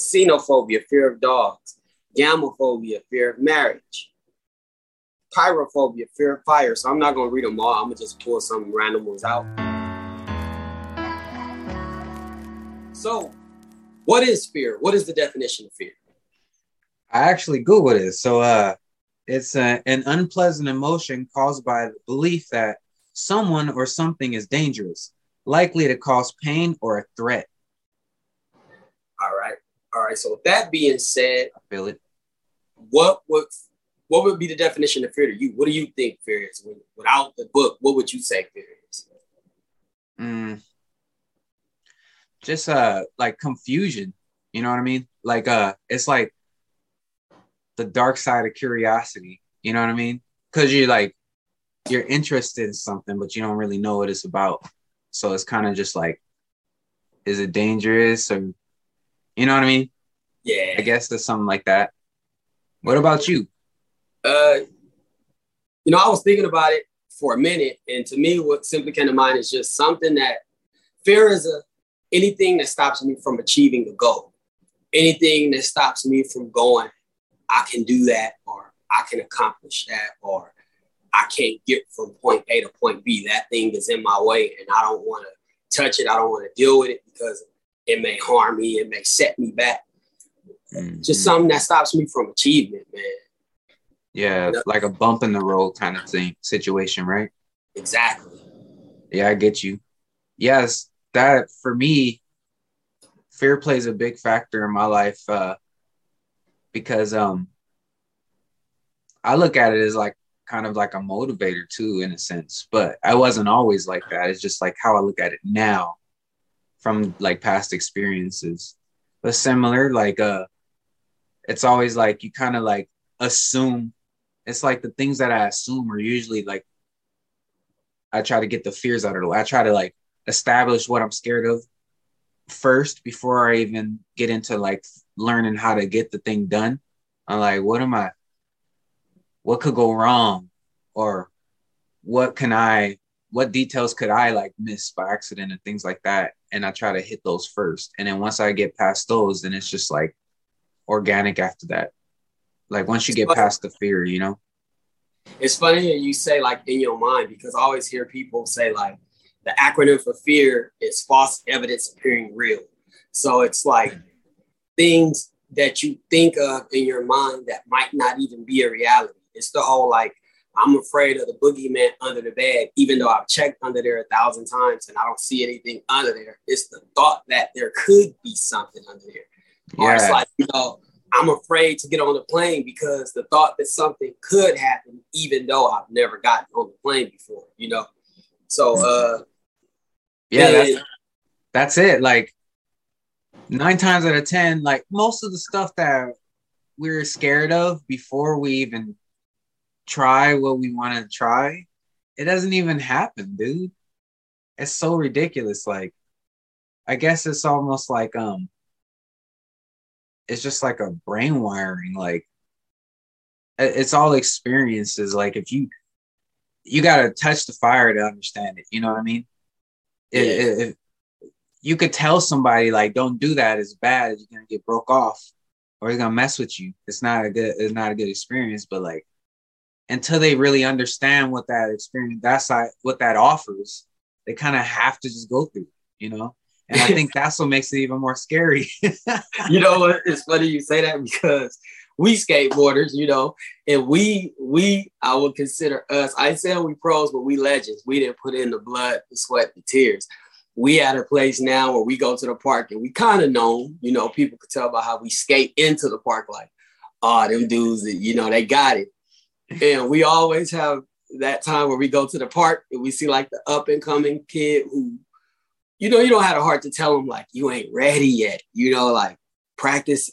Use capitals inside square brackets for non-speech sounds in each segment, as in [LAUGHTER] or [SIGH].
xenophobia, fear of dogs, gamophobia, fear of marriage, pyrophobia, fear of fire. So I'm not gonna read them all. I'm gonna just pull some random ones out. So, what is fear? What is the definition of fear? I actually Googled it. So, uh, it's a, an unpleasant emotion caused by the belief that someone or something is dangerous, likely to cause pain or a threat. All right. All right. So with that being said, I feel it. What would what would be the definition of fear to you? What do you think fear is? Without the book, what would you say fear is? Mm, just uh like confusion. You know what I mean? Like uh it's like the dark side of curiosity. You know what I mean? Because you're like you're interested in something, but you don't really know what it's about. So it's kind of just like, is it dangerous or you know what I mean? Yeah. I guess there's something like that. What about you? Uh you know, I was thinking about it for a minute, and to me, what simply came to mind is just something that fear is a anything that stops me from achieving the goal, anything that stops me from going, I can do that, or I can accomplish that, or I can't get from point A to point B. That thing is in my way, and I don't want to touch it. I don't want to deal with it because it may harm me. It may set me back. Mm-hmm. Just something that stops me from achievement, man. Yeah, you know? like a bump in the road kind of thing situation, right? Exactly. Yeah, I get you. Yes, that for me, fear plays a big factor in my life uh, because um, I look at it as like kind of like a motivator too, in a sense. But I wasn't always like that. It's just like how I look at it now from like past experiences. But similar, like uh it's always like you kind of like assume it's like the things that I assume are usually like I try to get the fears out of the way. I try to like establish what I'm scared of first before I even get into like learning how to get the thing done. I'm like, what am I what could go wrong or what can I what details could I like miss by accident and things like that. And I try to hit those first. And then once I get past those, then it's just like organic after that. Like once you get past the fear, you know? It's funny that you say like in your mind because I always hear people say like the acronym for fear is false evidence appearing real. So it's like things that you think of in your mind that might not even be a reality. It's the whole like I'm afraid of the boogeyman under the bed, even though I've checked under there a thousand times and I don't see anything under there. It's the thought that there could be something under there. Yeah. Or it's like, you know, I'm afraid to get on the plane because the thought that something could happen, even though I've never gotten on the plane before, you know. So uh yeah, that's, that's it. Like nine times out of ten, like most of the stuff that we're scared of before we even try what we want to try, it doesn't even happen, dude. It's so ridiculous. Like, I guess it's almost like um it's just like a brain wiring. Like it's all experiences. Like if you you gotta touch the fire to understand it, you know what I mean? Yeah. If, you could tell somebody like don't do that, it's bad, you're gonna get broke off or he's gonna mess with you. It's not a good it's not a good experience, but like until they really understand what that experience that's like what that offers they kind of have to just go through you know? And i think that's what makes it even more scary. [LAUGHS] You know it's funny you say that because we skateboarders you know and we we i would consider us i said we pros but we legends. We didn't put in the blood the sweat the tears. We at a place now where we go to the park and we kind of know you know people could tell by how we skate into the park like oh them dudes you know they got it and we always have that time where we go to the park and we see like the up and coming kid who, you know, you don't have a heart to tell them like you ain't ready yet. You know, like practice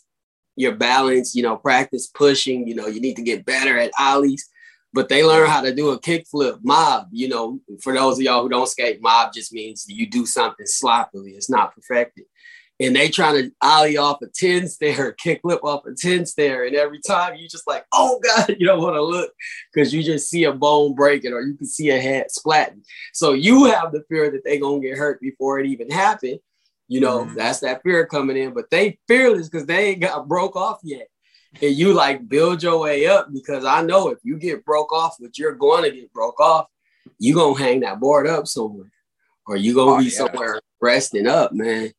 your balance. You know, practice pushing. You know, you need to get better at ollies. But they learn how to do a kickflip mob. You know, for those of y'all who don't skate, mob just means you do something sloppily. It's not perfected and they trying to ollie off a 10 stair, [LAUGHS] kick flip off a 10 stair. And every time you just like, oh God, [LAUGHS] you don't want to look because you just see a bone breaking or you can see a head splatting. So you have the fear that they're going to get hurt before it even happened. You know, mm-hmm. that's that fear coming in, but they fearless because they ain't got broke off yet. And you like build your way up because I know if you get broke off, which you're going to get broke off, you gonna hang that board up somewhere, or you gonna oh, be yeah. somewhere resting up, man.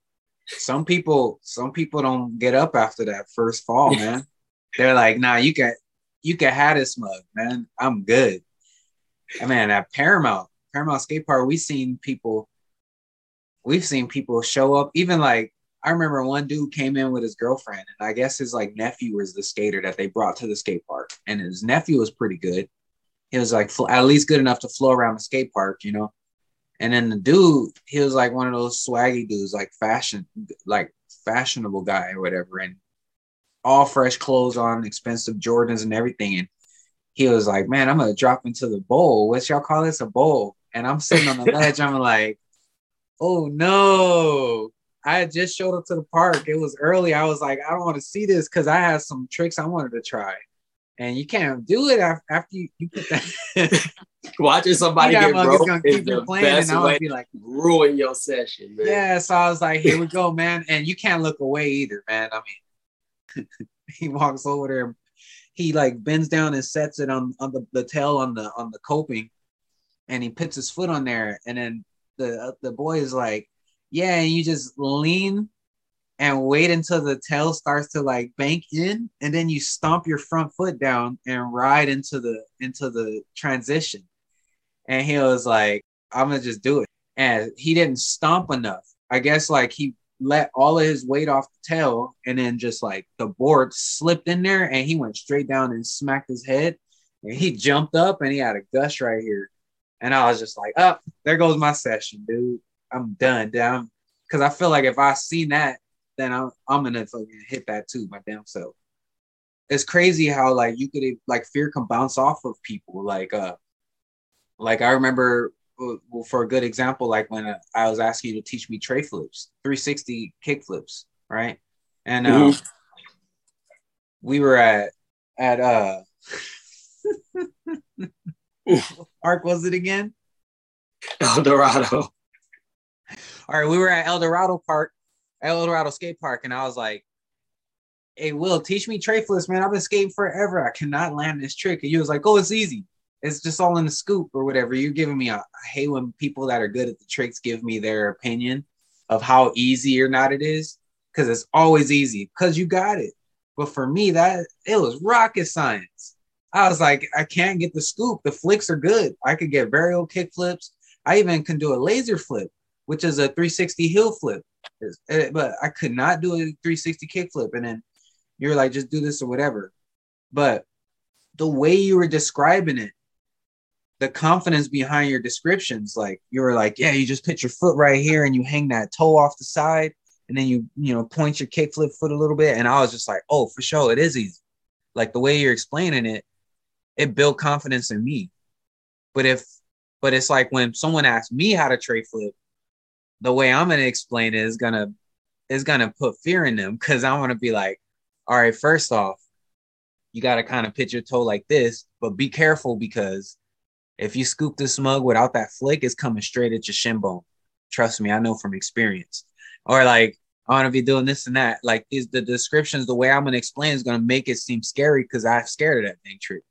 Some people, some people don't get up after that first fall, man. They're like, nah, you can, you can have this mug, man. I'm good. And man, at Paramount, Paramount Skate Park, we've seen people, we've seen people show up. Even like, I remember one dude came in with his girlfriend, and I guess his like nephew was the skater that they brought to the skate park, and his nephew was pretty good. He was like at least good enough to flow around the skate park, you know. And then the dude, he was like one of those swaggy dudes, like fashion, like fashionable guy or whatever, and all fresh clothes on, expensive Jordans and everything. And he was like, "Man, I'm gonna drop into the bowl. What y'all call this? A bowl?" And I'm sitting on the [LAUGHS] ledge. I'm like, "Oh no!" I just showed up to the park. It was early. I was like, "I don't want to see this" because I had some tricks I wanted to try and you can't do it after you, you put that. [LAUGHS] Watching somebody get broke gonna keep is the playing, best and I would be like, ruin your session, man. Yeah, so I was like, here we [LAUGHS] go, man, and you can't look away either, man. I mean, [LAUGHS] he walks over there, he like bends down and sets it on on the, the tail on the on the coping, and he puts his foot on there, and then the uh, the boy is like, yeah, and you just lean and wait until the tail starts to like bank in and then you stomp your front foot down and ride into the into the transition and he was like i'm gonna just do it. And he didn't stomp enough. I guess like he let all of his weight off the tail and then just like the board slipped in there and he went straight down and smacked his head. And he jumped up and he had a gush right here. And i was just like oh there goes my session dude. I'm done down because i feel like if i seen that then I'm I'm gonna fucking hit that too, my damn self. It's crazy how like you could like fear can bounce off of people. Like uh, like I remember well, for a good example, like when uh, I was asking you to teach me tray flips, 360 kick flips, right? And uh, mm-hmm. we were at at uh [LAUGHS] park was it again? El Dorado. All right, we were at El Dorado Park El Dorado Skate Park, and I was like, "Hey, Will, teach me tray flips, man. I've been skating forever. I cannot land this trick." And you was like, "Oh, it's easy. It's just all in the scoop or whatever." You're giving me a I hate when people that are good at the tricks give me their opinion of how easy or not it is, because it's always easy because you got it. But for me, that it was rocket science. I was like, I can't get the scoop. The flicks are good. I could get varial kick flips. I even can do a laser flip, which is a 360 heel flip. Eh, but I could not do a 360 kick flip. And then you're like, just do this or whatever. But the way you were describing it, the confidence behind your descriptions, like you were like, yeah, you just put your foot right here and you hang that toe off the side, and then you, you know, point your kickflip foot a little bit. And I was just like, oh, for sure, it is easy. Like the way you're explaining it, it built confidence in me. But if, but it's like when someone asks me how to tray flip, the way I'm gonna explain it is gonna is gonna put fear in them because I'm gonna be like, all right, first off, you gotta kind of pitch your toe like this, but be careful because if you scoop the smug without that flick, it's coming straight at your shin bone. Trust me, I know from experience. Or like, I want to be doing this and that. Like is the descriptions, the way I'm gonna explain is gonna make it seem scary because I'm scared of that thing trick.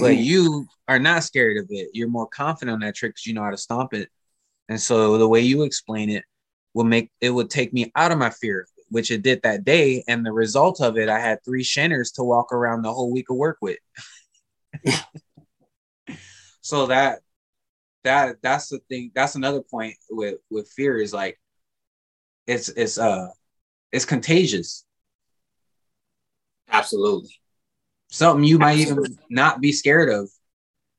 but [LAUGHS] you are not scared of it. You're more confident on that trick because you know how to stomp it. And so the way you explain it will make it would take me out of my fear, which it did that day. And the result of it, I had three shinners to walk around the whole week of work with. [LAUGHS] so that that that's the thing. That's another point with with fear is like it's it's uh it's contagious. Absolutely. Something you might even not be scared of.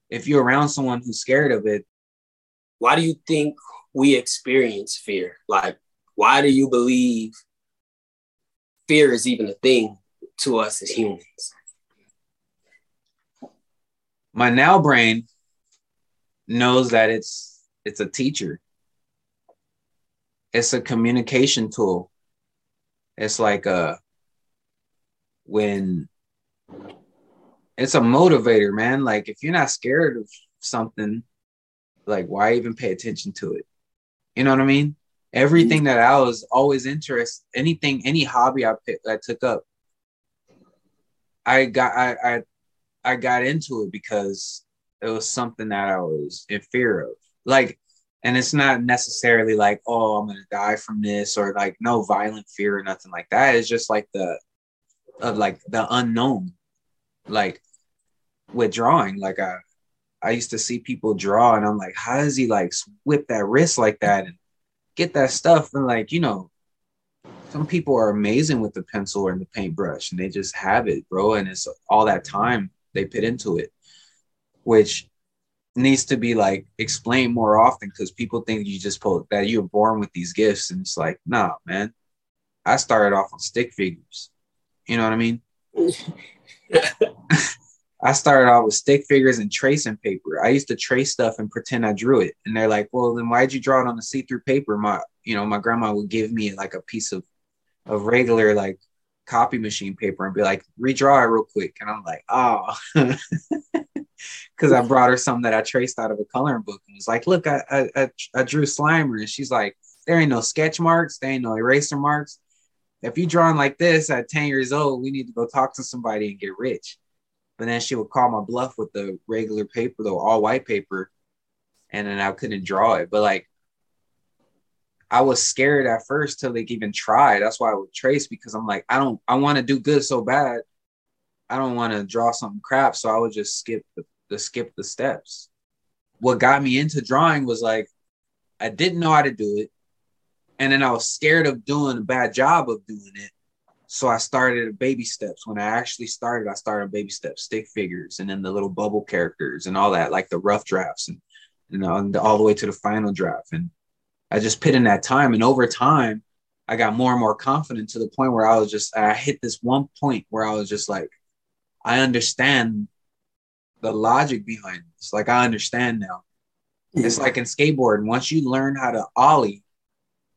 If you're around someone who's scared of it, why do you think we experience fear? Like, why do you believe fear is even a thing to us as humans? My now brain knows that it's it's a teacher. It's a communication tool. It's like a uh, when it's a motivator, man. Like if you're not scared of something, like why even pay attention to it? You know what I mean? everything that I was always interested, anything, any hobby I picked, I took up, I got, I, I, I got into it because it was something that I was in fear of. Like, and it's not necessarily like, oh, I'm gonna die from this, or like no violent fear or nothing like that. It's just like the, of like the unknown, like with drawing. Like I, I used to see people draw, and I'm like, how does he like whip that wrist like that and get that stuff? And like, you know, some people are amazing with the pencil and the paintbrush, and they just have it, bro. And it's all that time they put into it, which needs to be like explained more often because people think you just pull that you're born with these gifts, and it's like, nah, man. I started off on stick figures. You know what I mean? [LAUGHS] I started off with stick figures and tracing paper. I used to trace stuff and pretend I drew it. And they're like, well, then why'd you draw it on the see-through paper? My, you know, my grandma would give me like a piece of, of regular like copy machine paper and be like, redraw it real quick. And I'm like, oh, [LAUGHS] because I brought her something that I traced out of a coloring book and was like, look, I, I, I, I drew Slimer. And she's like, there ain't no sketch marks. There ain't no eraser marks. If you drawing like this at 10 years old, we need to go talk to somebody and get rich. But then she would call my bluff with the regular paper, the all white paper, and then I couldn't draw it. But like, I was scared at first to like even try. That's why I would trace because I'm like, I don't, I want to do good so bad. I don't want to draw something crap, so I would just skip the, the skip the steps. What got me into drawing was like, I didn't know how to do it, and then I was scared of doing a bad job of doing it. So I started baby steps. When I actually started, I started baby steps, stick figures, and then the little bubble characters and all that, like the rough drafts and and all the way to the final draft. And I just put in that time. And over time, I got more and more confident to the point where I was just I hit this one point where I was just like, I understand the logic behind this. Like I understand now. It's like in skateboarding. Once you learn how to ollie,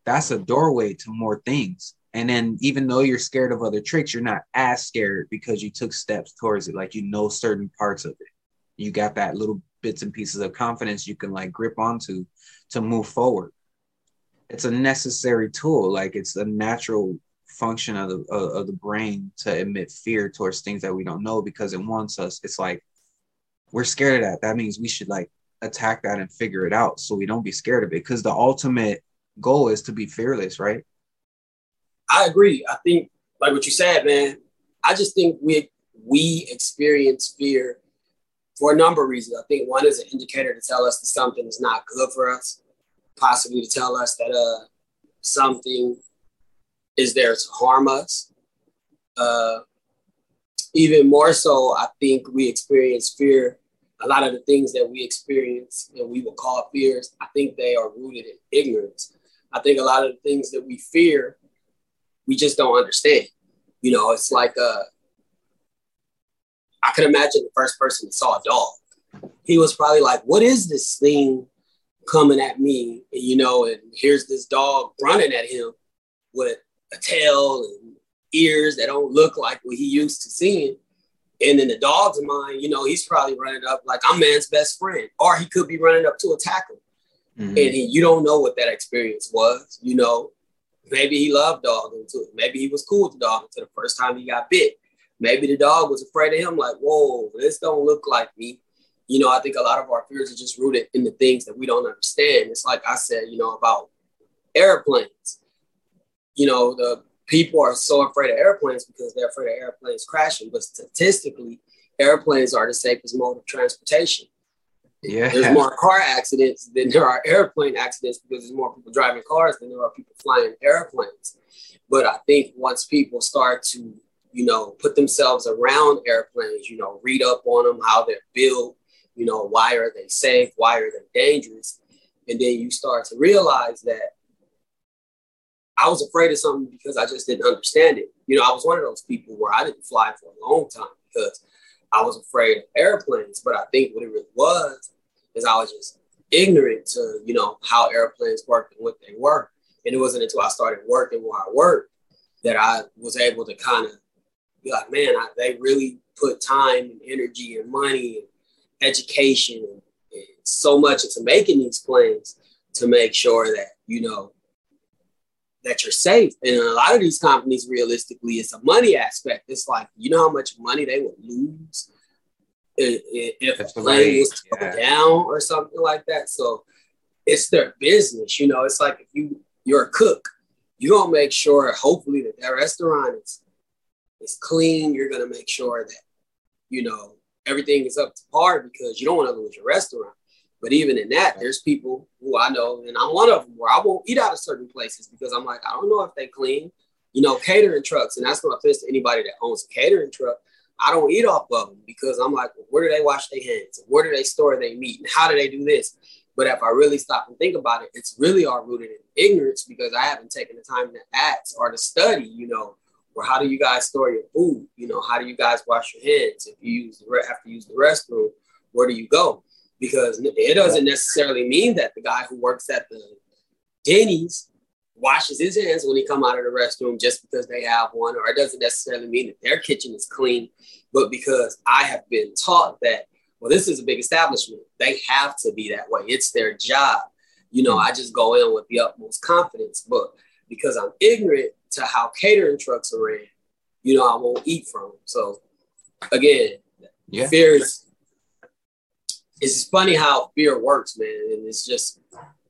that's a doorway to more things. And then even though you're scared of other tricks, you're not as scared because you took steps towards it. Like you know certain parts of it. You got that little bits and pieces of confidence you can like grip onto to move forward. It's a necessary tool. Like it's a natural function of the of the brain to emit fear towards things that we don't know because it wants us. It's like we're scared of that. That means we should like attack that and figure it out so we don't be scared of it. Because the ultimate goal is to be fearless, right? I agree. I think, like what you said, man. I just think we we experience fear for a number of reasons. I think one is an indicator to tell us that something is not good for us, possibly to tell us that uh, something is there to harm us. Uh, even more so, I think we experience fear. A lot of the things that we experience and we will call fears, I think they are rooted in ignorance. I think a lot of the things that we fear we just don't understand. You know, it's like uh, I could imagine the first person that saw a dog. He was probably like, "What is this thing coming at me?" And, you know, and here's this dog running at him with a tail and ears that don't look like what he used to seeing. And in the dog's mind, you know, he's probably running up like I'm man's best friend, or he could be running up to a tackle. Mm-hmm. And he, you don't know what that experience was, you know. Maybe he loved dog until maybe he was cool with the dog until the first time he got bit. Maybe the dog was afraid of him, like, whoa, this don't look like me. You know, I think a lot of our fears are just rooted in the things that we don't understand. It's like I said, you know, about airplanes. You know, the people are so afraid of airplanes because they're afraid of airplanes crashing. But statistically, airplanes are the safest mode of transportation. Yeah. There's more car accidents than there are airplane accidents because there's more people driving cars than there are people flying airplanes. But I think once people start to, you know, put themselves around airplanes, you know, read up on them, how they're built, you know, why are they safe? Why are they dangerous? And then you start to realize that I was afraid of something because I just didn't understand it. You know, I was one of those people where I didn't fly for a long time because I was afraid of airplanes. But I think what it really was is I was just ignorant to, you know, how airplanes worked and what they were. And it wasn't until I started working where I worked that I was able to kind of be like, man, I, they really put time and energy and money and education and, and so much into making these planes to make sure that, you know, that you're safe. And a lot of these companies, realistically, it's a money aspect. It's like you know how much money they would lose if, if a plane was to go down or something like that. So it's their business. You know, it's like if you you're a cook, you're gonna make sure, hopefully, that that restaurant is is clean. You're gonna make sure that you know everything is up to par because you don't want to lose your restaurant. But even in that, there's people who I know, and I'm one of them, where I won't eat out of certain places because I'm like, I don't know if they clean. You know, catering trucks, and that's no offense to anybody that owns a catering truck. I don't eat off of them because I'm like, well, where do they wash their hands? Where do they store their meat? And how do they do this? But if I really stop and think about it, it's really all rooted in ignorance because I haven't taken the time to ask or to study, you know, or how do you guys store your food? You know, how do you guys wash your hands? If you use the re- have to use the restroom, where do you go? Because it doesn't necessarily mean that the guy who works at the Denny's washes his hands when he come out of the restroom just because they have one, or it doesn't necessarily mean that their kitchen is clean, but because I have been taught that, well, this is a big establishment. They have to be that way. It's their job. You know, I just go in with the utmost confidence, but because I'm ignorant to how catering trucks are ran, you know, I won't eat from them. So again, yeah. fear is it's funny how fear works, man. And it's just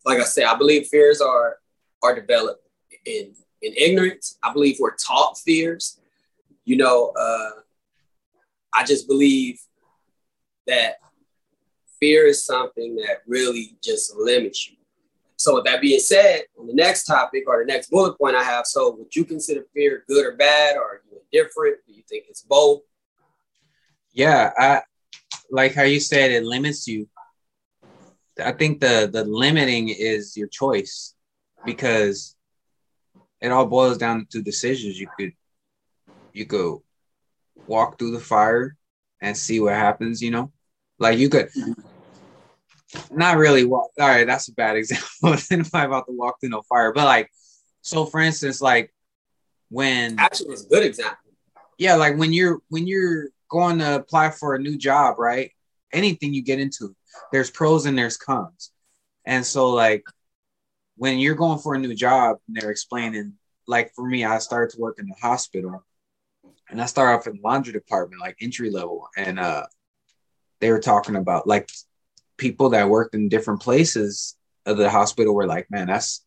like I said, I believe fears are are developed in in ignorance. I believe we're taught fears. You know, uh, I just believe that fear is something that really just limits you. So, with that being said, on the next topic or the next bullet point I have, so would you consider fear good or bad, or are you indifferent? Do you think it's both? Yeah, I like how you said it limits you. I think the the limiting is your choice because it all boils down to decisions. You could you could walk through the fire and see what happens, you know? Like you could mm-hmm. not really walk. All right, that's a bad [LAUGHS] example. I'm about to walk through no fire, but like, so for instance, like when actually it's a good example. Yeah, like when you're when you're going to apply for a new job, right? Anything you get into, there's pros and there's cons. And so like when you're going for a new job and they're explaining, like for me, I started to work in the hospital and I started off in the laundry department, like entry level. And uh they were talking about like people that worked in different places of the hospital were like, man, that's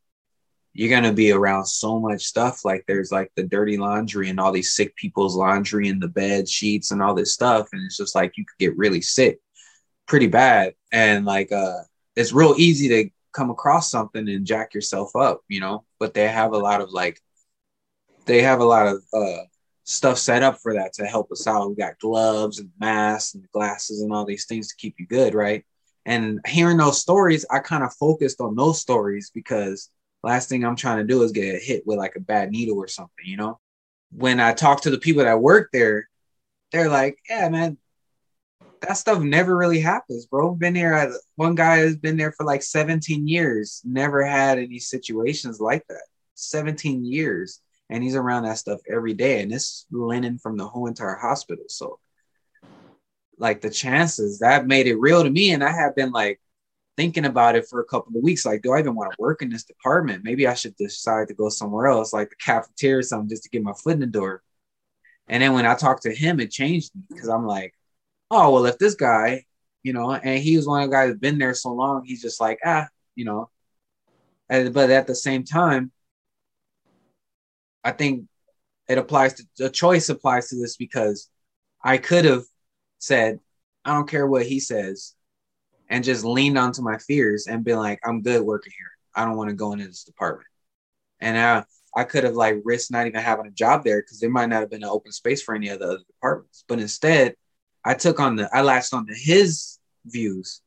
you're gonna be around so much stuff. Like there's like the dirty laundry and all these sick people's laundry and the bed sheets and all this stuff. And it's just like you could get really sick pretty bad. And like uh it's real easy to come across something and jack yourself up, you know. But they have a lot of like, they have a lot of uh, stuff set up for that to help us out. We got gloves and masks and glasses and all these things to keep you good, right? And hearing those stories, I kind of focused on those stories because last thing I'm trying to do is get hit with like a bad needle or something, you know. When I talk to the people that work there, they're like, "Yeah, man, that stuff never really happens, bro. Been here, one guy has been there for like 17 years, never had any situations like that. 17 years, and he's around that stuff every day, and it's linen from the whole entire hospital. So, like the chances that made it real to me, and I have been like thinking about it for a couple of weeks. Like, do I even want to work in this department? Maybe I should decide to go somewhere else, like the cafeteria or something, just to get my foot in the door. And then when I talked to him, it changed me because I'm like, oh well, if this guy, you know, and he was one of the guys that been there so long, he's just like ah, you know. And, but at the same time, I think it applies to the choice applies to this because I could have said, I don't care what he says, and just leaned onto my fears and been like, I'm good working here. I don't want to go into this department. And I, I could have like risked not even having a job there because there might not have been an open space for any of the other departments. But instead, I took on the I latched on to his views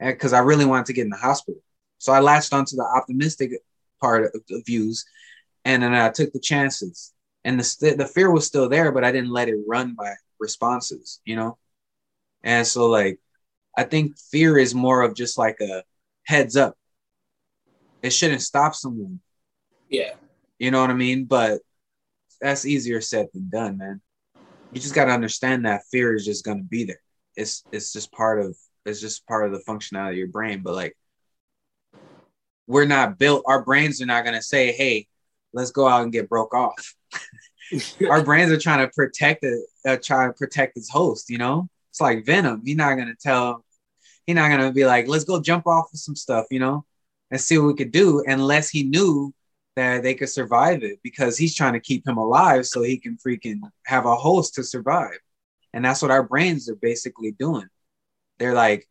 eh, because I really wanted to get in the hospital. So I latched onto the optimistic part of the views, and then I took the chances. And the st- the fear was still there, but I didn't let it run my responses, you know. And so like, I think fear is more of just like a heads up. It shouldn't stop someone. Yeah. You know what I mean? But that's easier said than done, man you just got to understand that fear is just going to be there. It's it's just part of it's just part of the functionality of your brain. But like, we're not built. Our brains are not going to say, "Hey, let's go out and get broke off. [LAUGHS] Our brains are trying to protect it, uh, trying to protect its host. You know, it's like Venom. He's not gonna tell. He's not gonna be like, let's go jump off of some stuff. You know, and see what we could do, unless he knew that they could survive it because he's trying to keep him alive so he can freaking have a host to survive. And that's what our brains are basically doing. They're like,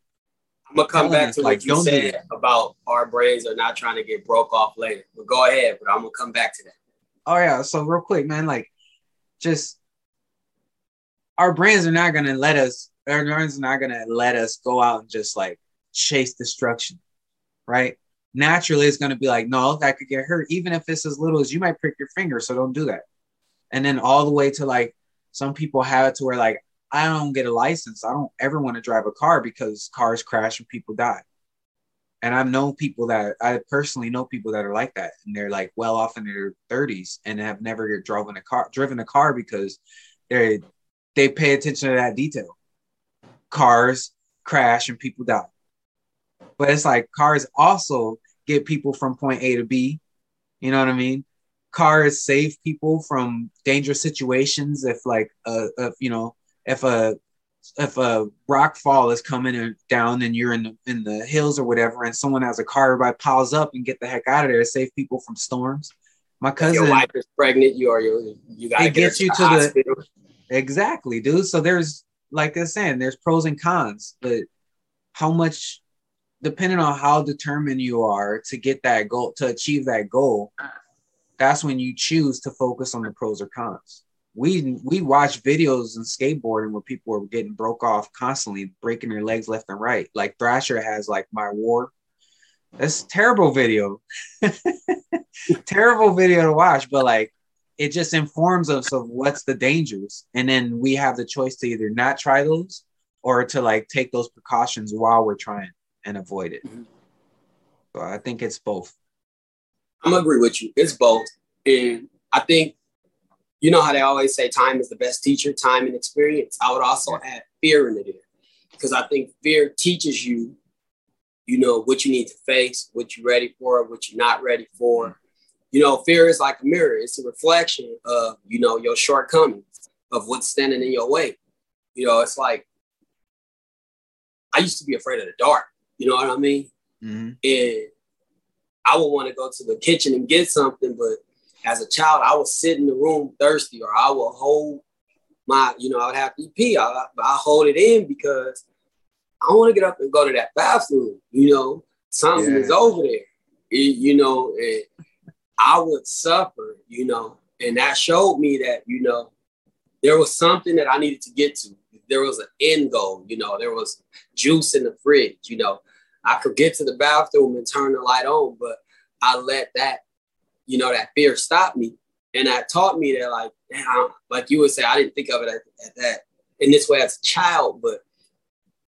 I'm gonna come back to like, what you said about our brains are not trying to get broke off later. But go ahead, but I'm gonna come back to that. Oh yeah, so real quick, man, like just our brains are not gonna let us. Our brains are not gonna let us go out and just like chase destruction, right? Naturally, it's gonna be like, no, that could get hurt, even if it's as little as you might prick your finger. So don't do that. And then all the way to like some people have it to where like I don't get a license. I don't ever want to drive a car because cars crash and people die. And I've known people that I personally know people that are like that, and they're like well off in their 30s and have never driven a car, driven a car because they they pay attention to that detail. Cars crash and people die. But it's like cars also get people from point A to B. You know what I mean? Cars save people from dangerous situations if like uh, if, you know if a if a rock fall is coming down and you're in the, in the hills or whatever, and someone has a car, everybody piles up and get the heck out of there to save people from storms. My cousin, if your wife is pregnant, you are you you gotta get gets you to, the, the exactly, dude. So there's like I saying, there's pros and cons, but how much, depending on how determined you are to get that goal, to achieve that goal, that's when you choose to focus on the pros or cons we we watch videos and skateboarding where people are getting broke off constantly, breaking their legs left and right. Like Thrasher has like my war. That's terrible video. [LAUGHS] terrible video to watch, but like it just informs us of what's the dangers. And then we have the choice to either not try those or to like take those precautions while we're trying and avoid it. Mm-hmm. So I think it's both. I'm agree with you. It's both. And I think you know how they always say time is the best teacher, time and experience. I would also add fear into there because I think fear teaches you, you know, what you need to face, what you're ready for, what you're not ready for. You know, fear is like a mirror. It's a reflection of, you know, your shortcomings, of what's standing in your way. You know, it's like I used to be afraid of the dark. You know what I mean? Mm-hmm. And I would want to go to the kitchen and get something, but as a child, I would sit in the room thirsty, or I would hold my, you know, I would have to pee. I, I hold it in because I want to get up and go to that bathroom. You know, something yeah. is over there. It, you know, and I would suffer. You know, and that showed me that you know there was something that I needed to get to. There was an end goal. You know, there was juice in the fridge. You know, I could get to the bathroom and turn the light on, but I let that you know, that fear stop me. And that taught me that, like, damn, like you would say, I didn't think of it at, at that in this way as a child, but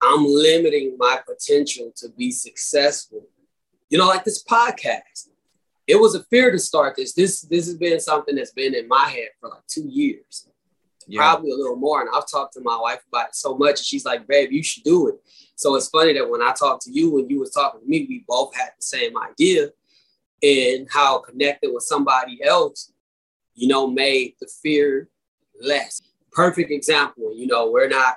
I'm limiting my potential to be successful. You know, like this podcast. It was a fear to start this. This this has been something that's been in my head for like two years, yeah. probably a little more. And I've talked to my wife about it so much. And she's like, "Babe, you should do it." So it's funny that when I talked to you, and you was talking to me, we both had the same idea and how connected with somebody else, you know, made the fear less. Perfect example, you know, we're not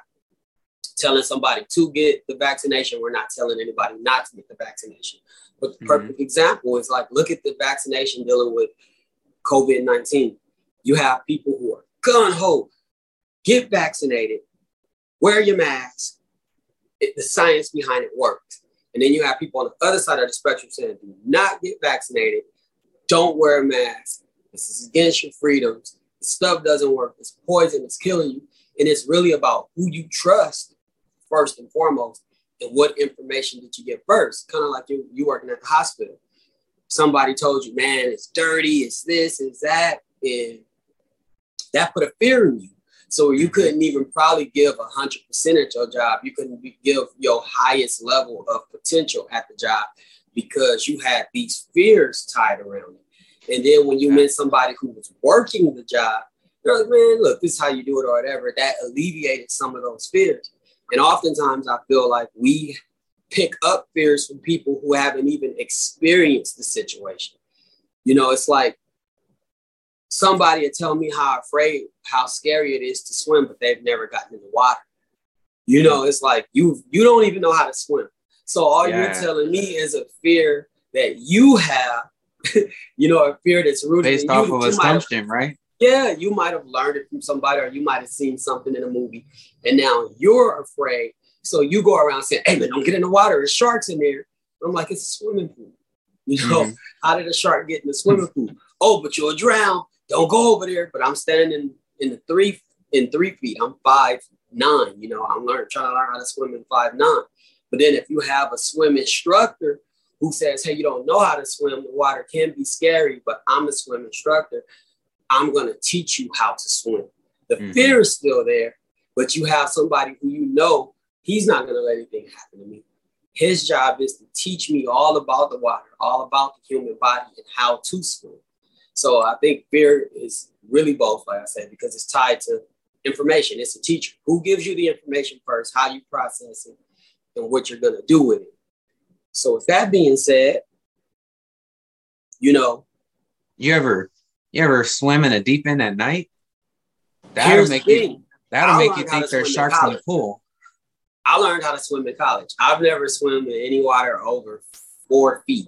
telling somebody to get the vaccination, we're not telling anybody not to get the vaccination. But the perfect mm-hmm. example is like, look at the vaccination dealing with COVID 19. You have people who are gun ho, get vaccinated, wear your mask. It, the science behind it works. And then you have people on the other side of the spectrum saying, do not get vaccinated, don't wear a mask. This is against your freedoms. The stuff doesn't work. It's poison. It's killing you. And it's really about who you trust first and foremost, and what information did you get first. Kind of like you, you working at the hospital. Somebody told you, man, it's dirty, it's this, it's that, and that put a fear in you. So you mm-hmm. couldn't even probably give a hundred percent at your job. You couldn't be, give your highest level of potential at the job because you had these fears tied around it. And then when you met somebody who was working the job, you're like, man, look, this is how you do it or whatever. That alleviated some of those fears. And oftentimes I feel like we pick up fears from people who haven't even experienced the situation. You know, it's like somebody to tell me how afraid, how scary it is to swim, but they've never gotten in the water. You know, it's like you you don't even know how to swim. So all yeah. you're telling me is a fear that you have, [LAUGHS] you know, a fear that's rooted based in off you, of assumption, right? Yeah, you might have learned it from somebody, or you might have seen something in a movie, and now you're afraid. So you go around saying, "Hey man, don't get in the water. There's sharks in there." I'm like, "It's a swimming pool." You know, mm-hmm. how did a shark get in the swimming pool? Oh, but you'll drown. Don't go over there. But I'm standing in in the three in three feet. I'm five nine. You know, I'm learning trying to learn how to swim in five nine. But then if you have a swim instructor who says, "Hey, you don't know how to swim. The water can be scary, but I'm a swim instructor. I'm going to teach you how to swim." The mm-hmm. fear is still there, but you have somebody who you know he's not going to let anything happen to me. His job is to teach me all about the water, all about the human body, and how to swim. So I think fear is really both, like I said, because it's tied to information. It's a teacher who gives you the information first, how you process it, and what you're gonna do with it. So with that being said, you know, you ever you ever swim in a deep end at night? That'll make you that'll make you think there's sharks in the pool. I learned how to swim in college. I've never swum in any water over four feet.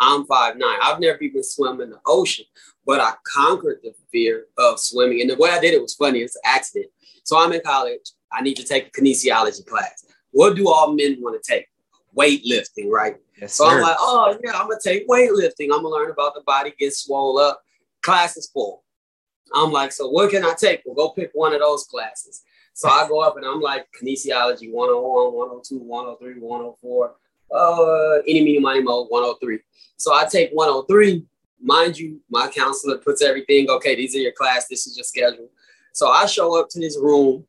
I'm five nine. I've never even swum in the ocean, but I conquered the fear of swimming. And the way I did it was funny. It's an accident. So I'm in college. I need to take a kinesiology class. What do all men want to take? Weightlifting, right? Yes, so sir. I'm like, oh yeah, I'm gonna take weightlifting. I'm gonna learn about the body get swole up. Class is full. I'm like, so what can I take? Well, go pick one of those classes. So I go up and I'm like kinesiology 101, 102, 103, 104, uh, any, meeny, money, mo, 103. So I take 103. Mind you, my counselor puts everything, okay, these are your class, this is your schedule. So I show up to this room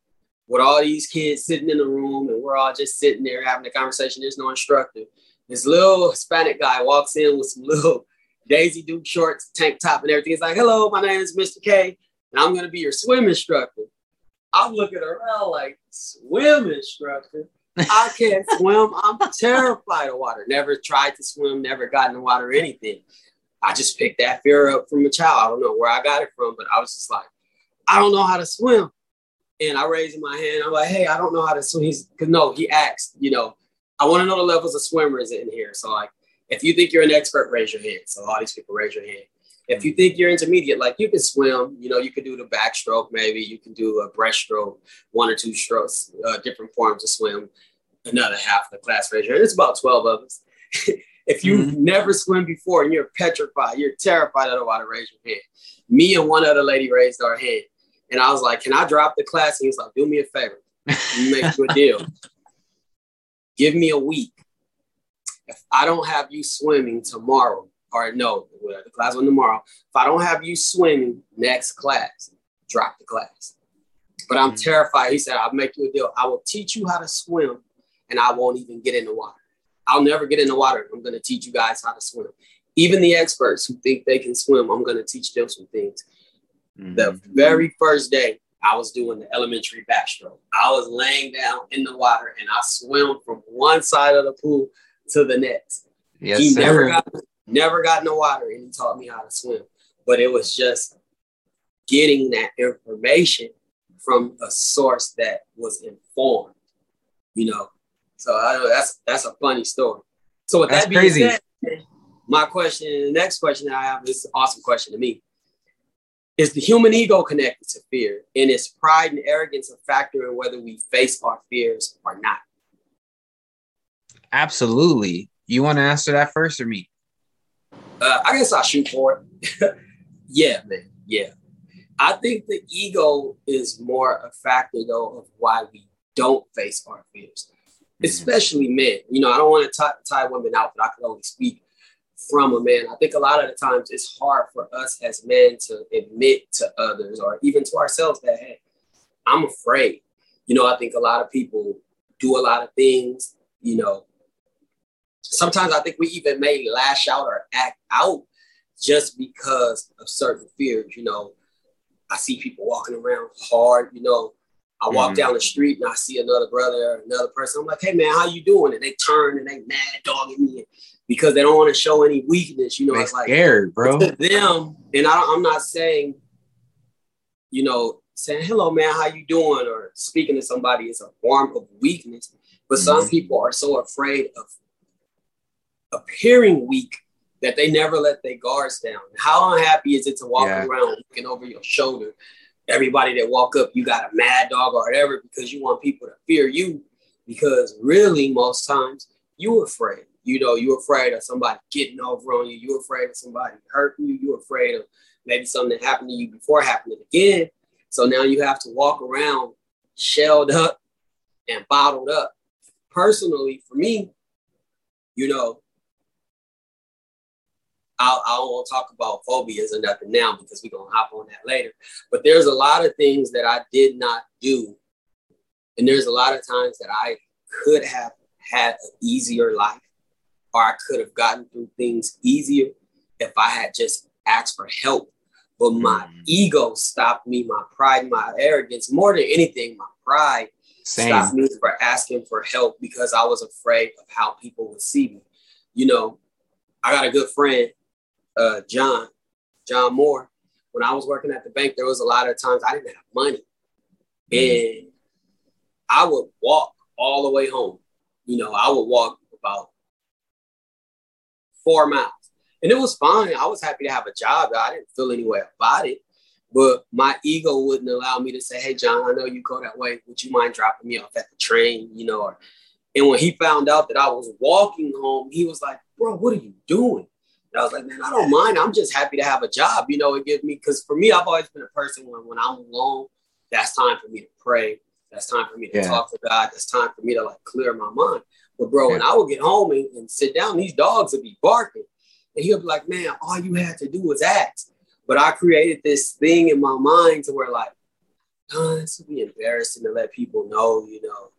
with all these kids sitting in the room, and we're all just sitting there having a conversation. There's no instructor. This little Hispanic guy walks in with some little Daisy Duke shorts, tank top, and everything. He's like, hello, my name is Mr. K, and I'm going to be your swim instructor. I'm looking around like, swim instructor? I can't [LAUGHS] swim. I'm terrified of water. Never tried to swim, never got in the water or anything. I just picked that fear up from a child. I don't know where I got it from, but I was just like, I don't know how to swim. And I raised my hand. I'm like, hey, I don't know how to swim. He's because no, he asked, you know, I want to know the levels of swimmers in here. So like, if you think you're an expert, raise your hand. So all these people raise your hand. If you think you're intermediate, like you can swim, you know, you can do the backstroke, maybe you can do a breaststroke, one or two strokes, uh, different forms of swim. Another half of the class raise your hand. It's about 12 of us. [LAUGHS] if you've mm-hmm. never swum before and you're petrified, you're terrified of the water, raise your hand. Me and one other lady raised our hand. And I was like, Can I drop the class? And he was like, Do me a favor. Make you a deal. [LAUGHS] Give me a week. If I don't have you swimming tomorrow, or no, the class on tomorrow. If I don't have you swimming next class, drop the class. But I'm mm-hmm. terrified. He said, I'll make you a deal. I will teach you how to swim and I won't even get in the water. I'll never get in the water. I'm going to teach you guys how to swim. Even the experts who think they can swim, I'm going to teach them some things. Mm-hmm. The very first day, I was doing the elementary backstroke. I was laying down in the water and I swam from one side of the pool to the next. Yes, he sir. never got Never got in the water and he taught me how to swim. But it was just getting that information from a source that was informed, you know. So I know that's that's a funny story. So with that's that being crazy. said, my question, the next question I have, this is an awesome question to me. Is the human ego connected to fear? And is pride and arrogance a factor in whether we face our fears or not? Absolutely. You want to answer that first or me? Uh, I guess I'll shoot for it. [LAUGHS] yeah, man. Yeah. I think the ego is more a factor, though, of why we don't face our fears, mm-hmm. especially men. You know, I don't want to tie, tie women out, but I can only speak from a man. I think a lot of the times it's hard for us as men to admit to others or even to ourselves that, hey, I'm afraid. You know, I think a lot of people do a lot of things, you know, sometimes I think we even may lash out or act out just because of certain fears. You know, I see people walking around hard. You know, I walk mm-hmm. down the street and I see another brother or another person. I'm like, hey man, how you doing? And they turn and they mad dogging me because they don't want to show any weakness. You know, they it's like scared, bro. To them, and I am not saying you know, saying hello, man, how you doing, or speaking to somebody is a form of weakness. But some mm-hmm. people are so afraid of appearing weak that they never let their guards down. How unhappy is it to walk yeah. around looking over your shoulder? Everybody that walk up, you got a mad dog or whatever because you want people to fear you. Because really, most times, you're afraid. You know, you're afraid of somebody getting over on you. You're afraid of somebody hurting you. You're afraid of maybe something that happened to you before happening again. So now you have to walk around shelled up and bottled up. Personally, for me, you know, I, I don't talk about phobias or nothing now because we're going to hop on that later. But there's a lot of things that I did not do. And there's a lot of times that I could have had an easier life or I could have gotten through things easier if I had just asked for help. But my mm. ego stopped me, my pride, my arrogance, more than anything, my pride Same. stopped me for asking for help because I was afraid of how people would see me. You know, I got a good friend uh, John, John Moore, when I was working at the bank, there was a lot of times I didn't have money. Mm-hmm. And I would walk all the way home. You know, I would walk about four miles. And it was fine. I was happy to have a job. I didn't feel any way about it. But my ego wouldn't allow me to say, hey, John, I know you go that way. Would you mind dropping me off at the train? You know, or, and when he found out that I was walking home, he was like, bro, what are you doing? I was like, man, I don't mind. I'm just happy to have a job. You know, it gives me because for me, I've always been a person when when I'm alone, that's time for me to pray. That's time for me to yeah. talk to God. That's time for me to like clear my mind. But bro, yeah. when I would get home and, and, sit down, these dogs would be barking. And he'll be like, man, all you had to do was ask. But I created this thing in my mind to where like, oh, this would be embarrassing to let people know, you know,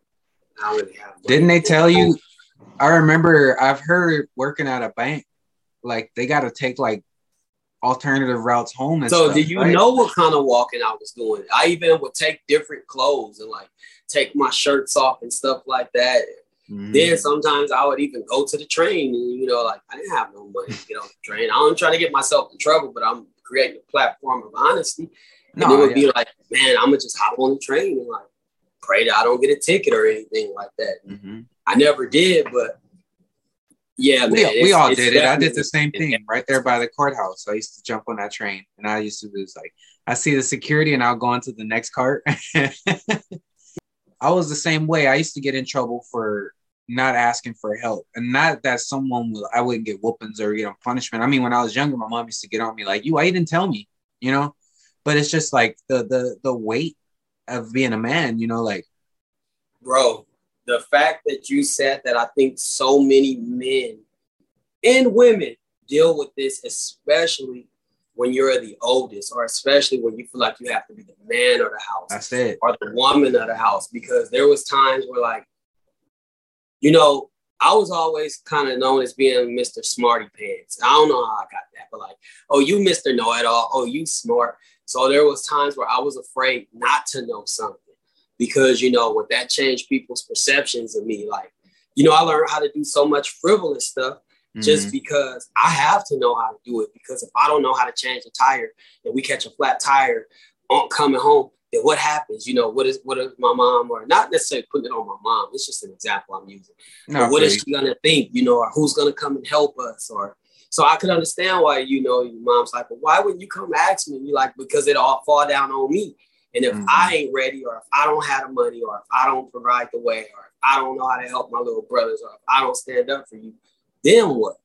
I really have. Didn't they tell you? I remember I've heard working at a bank like they got to take like alternative routes home. And so, stuff, did you right? know what kind of walking I was doing? I even would take different clothes and like take my shirts off and stuff like that. Mm-hmm. Then sometimes I would even go to the train and you know, like I didn't have no money to get on the train. I'm trying to get myself in trouble, but I'm creating a platform of honesty. And no, it would yeah. be like, man, I'm gonna just hop on the train and like pray that I don't get a ticket or anything like that. Mm-hmm. I never did, but yeah, we, we all did it. I did the same thing right there by the courthouse. I used to jump on that train, and I used to just like I see the security, and I'll go on to the next cart. [LAUGHS] I was the same way. I used to get in trouble for not asking for help, and not that someone will. I wouldn't get whoopings or you know punishment. I mean, when I was younger, my mom used to get on me like, "You, why you didn't tell me?" You know, but it's just like the the the weight of being a man. You know, like, bro, the fact that you said that I think so many men and women deal with this, especially when you're the oldest, or especially when you feel like you have to be the man of the house. That's it. Or the woman of the house. Because there was times where like, you know, I was always kind of known as being Mr. Smarty Pants. I don't know how I got that, but like, oh, you Mr. Know It All. Oh, you smart. So there was times where I was afraid not to know something because you know what that changed people's perceptions of me like you know i learned how to do so much frivolous stuff mm-hmm. just because i have to know how to do it because if i don't know how to change a tire and we catch a flat tire on coming home then what happens you know what is what is my mom or not necessarily putting it on my mom it's just an example i'm using no, what is she gonna think you know or who's gonna come and help us or so I could understand why, you know, your mom's like, well, why wouldn't you come ask me? you're like, because it all fall down on me. And if mm-hmm. I ain't ready, or if I don't have the money, or if I don't provide the way, or if I don't know how to help my little brothers, or if I don't stand up for you, then what?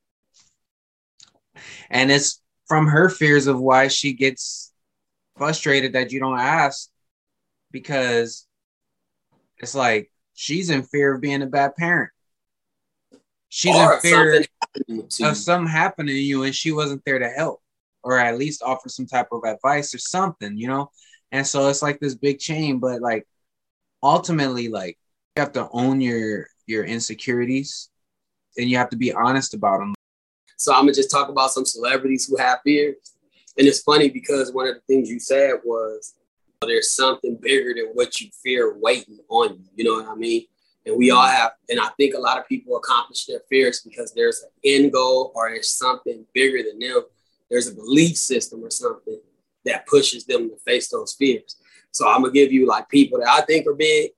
And it's from her fears of why she gets frustrated that you don't ask because it's like she's in fear of being a bad parent. She's or in fear of something happening to you and she wasn't there to help or at least offer some type of advice or something, you know? And so it's like this big chain, but like ultimately, like you have to own your your insecurities and you have to be honest about them. So I'm gonna just talk about some celebrities who have fears. And it's funny because one of the things you said was oh, there's something bigger than what you fear waiting on you. You know what I mean? And we all have, and I think a lot of people accomplish their fears because there's an end goal or there's something bigger than them. There's a belief system or something that pushes them to face those fears. So I'm gonna give you like people that I think are big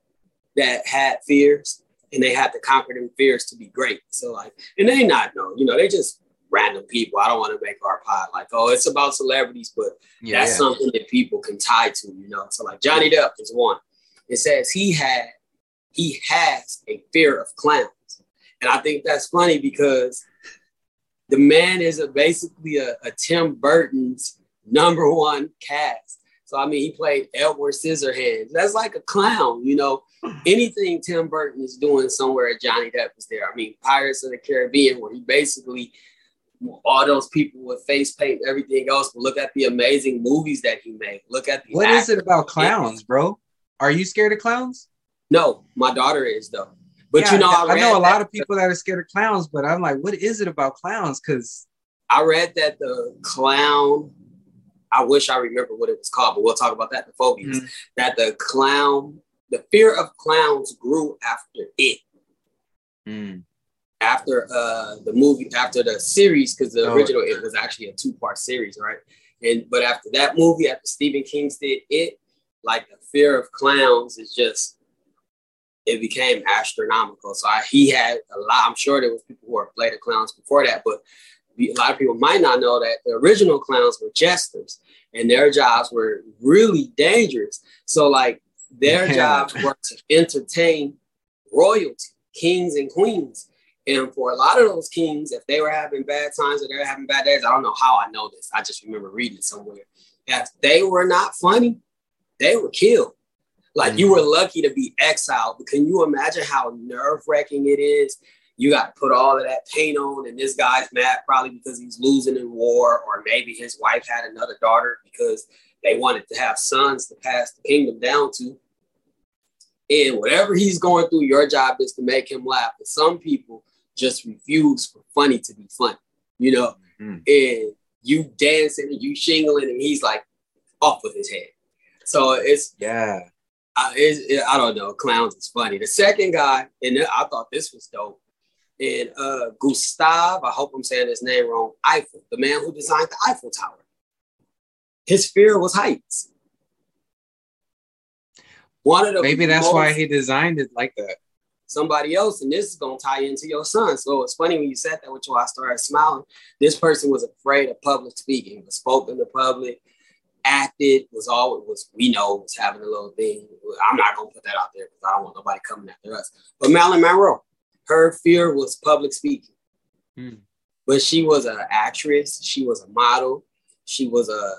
that had fears and they had to conquer them fears to be great. So like, and they not know, you know, they just random people. I don't want to make our pod like, oh, it's about celebrities, but yeah, that's yeah. something that people can tie to, you know. So like Johnny Depp is one. It says he had he has a fear of clowns. And I think that's funny because the man is a, basically a, a Tim Burton's number one cast. So I mean, he played Edward Scissorhands. That's like a clown, you know. Anything Tim Burton is doing somewhere, Johnny Depp is there. I mean, Pirates of the Caribbean, where he basically all those people with face paint, and everything else. But look at the amazing movies that he made. Look at the. What is it about clowns, bro? Are you scared of clowns? No, my daughter is though. But yeah, you know, I, I know a lot of people that are scared of clowns, but I'm like, what is it about clowns? Because I read that the clown. I wish I remember what it was called, but we'll talk about that. The phobias. Mm-hmm. That the clown, the fear of clowns grew after it. Mm after uh the movie after the series because the oh, original it was actually a two part series right and but after that movie after Stephen King's did it like the fear of clowns is just it became astronomical so I, he had a lot I'm sure there was people who were afraid of clowns before that but a lot of people might not know that the original clowns were jesters and their jobs were really dangerous so like their jobs were to entertain royalty kings and queens and for a lot of those kings, if they were having bad times or they were having bad days, I don't know how I know this. I just remember reading it somewhere. If they were not funny, they were killed. Like mm-hmm. you were lucky to be exiled. But can you imagine how nerve wracking it is? You got to put all of that paint on, and this guy's mad probably because he's losing in war, or maybe his wife had another daughter because they wanted to have sons to pass the kingdom down to. And whatever he's going through, your job is to make him laugh. And some people, just refuse for funny to be funny, you know? Mm-hmm. And you dancing and you shingling, and he's like off with his head. So it's yeah. I, it, I don't know. Clowns is funny. The second guy, and I thought this was dope. And uh, Gustav, I hope I'm saying his name wrong. Eiffel, the man who designed the Eiffel Tower. His fear was heights. One of the maybe that's why he designed it like that somebody else, and this is gonna tie into your son. So it's funny when you said that, which I started smiling. This person was afraid of public speaking, was spoken to public, acted, was all it was we know was having a little thing. I'm not gonna put that out there because I don't want nobody coming after us. But Marilyn Monroe, her fear was public speaking. Hmm. But she was an actress, she was a model, she was a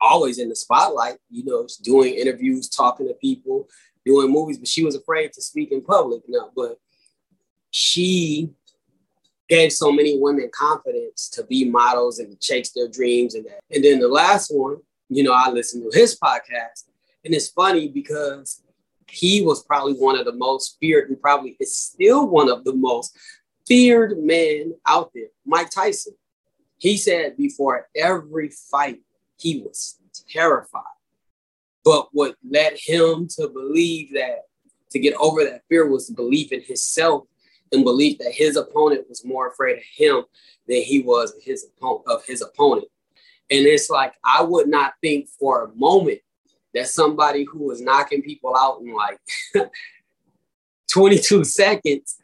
always in the spotlight, you know, doing interviews, talking to people, doing movies, but she was afraid to speak in public. No, but she gave so many women confidence to be models and to chase their dreams and that. And then the last one, you know, I listened to his podcast, and it's funny because he was probably one of the most feared, and probably is still one of the most feared men out there, Mike Tyson. He said before every fight, he was terrified but what led him to believe that to get over that fear was belief in himself and belief that his opponent was more afraid of him than he was his of his opponent. And it's like I would not think for a moment that somebody who was knocking people out in like [LAUGHS] 22 seconds,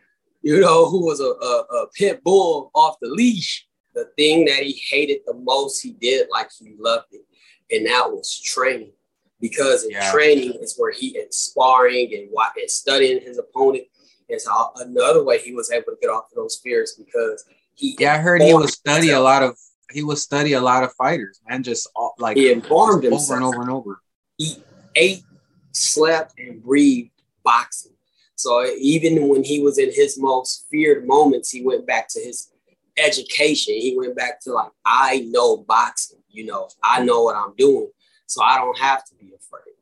you know, who was a, a, a pit bull off the leash, the thing that he hated the most, he did like he loved it. And that was training because in yeah. training is where he is sparring and, and studying his opponent. It's another way he was able to get off of those fears because he. Yeah, I heard he would study himself. a lot of he would study a lot of fighters and just like he informed over himself. and over and over. He ate, slept, and breathed boxing. So even when he was in his most feared moments, he went back to his education. He went back to like, I know boxing. You know, I know what I'm doing so I don't have to be afraid.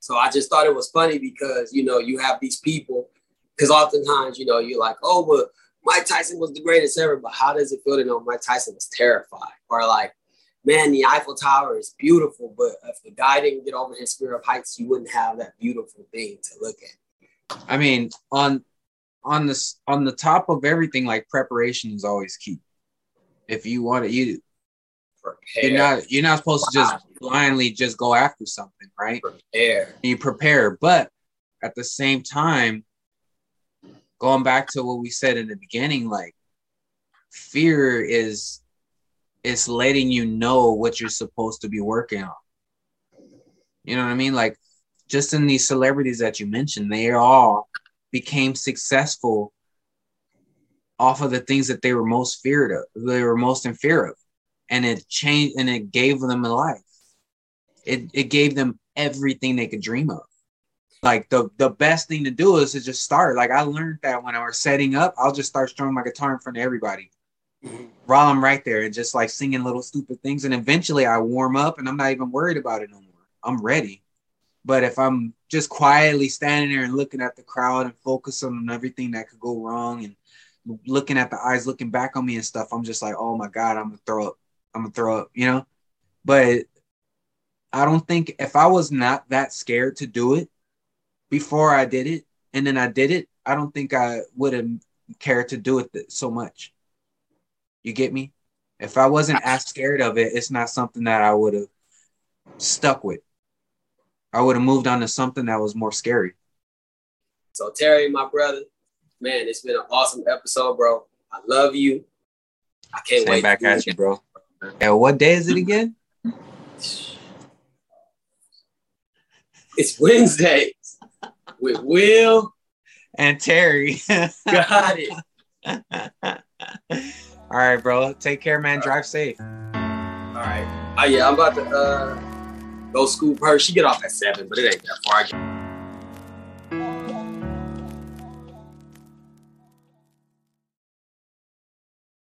So I just thought it was funny because you know you have these people because oftentimes you know you're like, oh, well, Mike Tyson was the greatest ever, but how does it feel to know Mike Tyson was terrified or like, man, the Eiffel Tower is beautiful, but if the guy didn't get over his fear of heights, you wouldn't have that beautiful thing to look at. I mean, on on this on the top of everything, like preparation is always key. If you want to, you Prepare. You're not you're not supposed to just blindly just go after something, right? prepare. You prepare, but at the same time, going back to what we said in the beginning, like fear is is letting you know what you're supposed to be working on. You know what I mean? Like just in these celebrities that you mentioned, they all became successful off of the things that they were most feared of, they were most in fear of. And it changed and it gave them a life. It it gave them everything they could dream of. Like the the best thing to do is to just start. Like I learned that when I was setting up, I'll just start strumming my guitar in front of everybody while I'm right there and just like singing little stupid things. And eventually I warm up and I'm not even worried about it no more. I'm ready. But if I'm just quietly standing there and looking at the crowd and focusing on everything that could go wrong and looking at the eyes looking back on me and stuff, I'm just like, oh my God, I'm gonna throw up. I'm gonna throw up, you know? But I don't think if I was not that scared to do it before I did it and then I did it, I don't think I would have cared to do it so much. You get me? If I wasn't as scared of it, it's not something that I would have stuck with. I would have moved on to something that was more scary. So Terry, my brother, man, it's been an awesome episode, bro. I love you. I can't Same wait. back to do at it you, bro. And what day is it again? [SIGHS] It's Wednesday with Will. And Terry. Got it. [LAUGHS] All right, bro. Take care, man. Drive safe. All right. Oh yeah, I'm about to uh go scoop her. She get off at seven, but it ain't that far.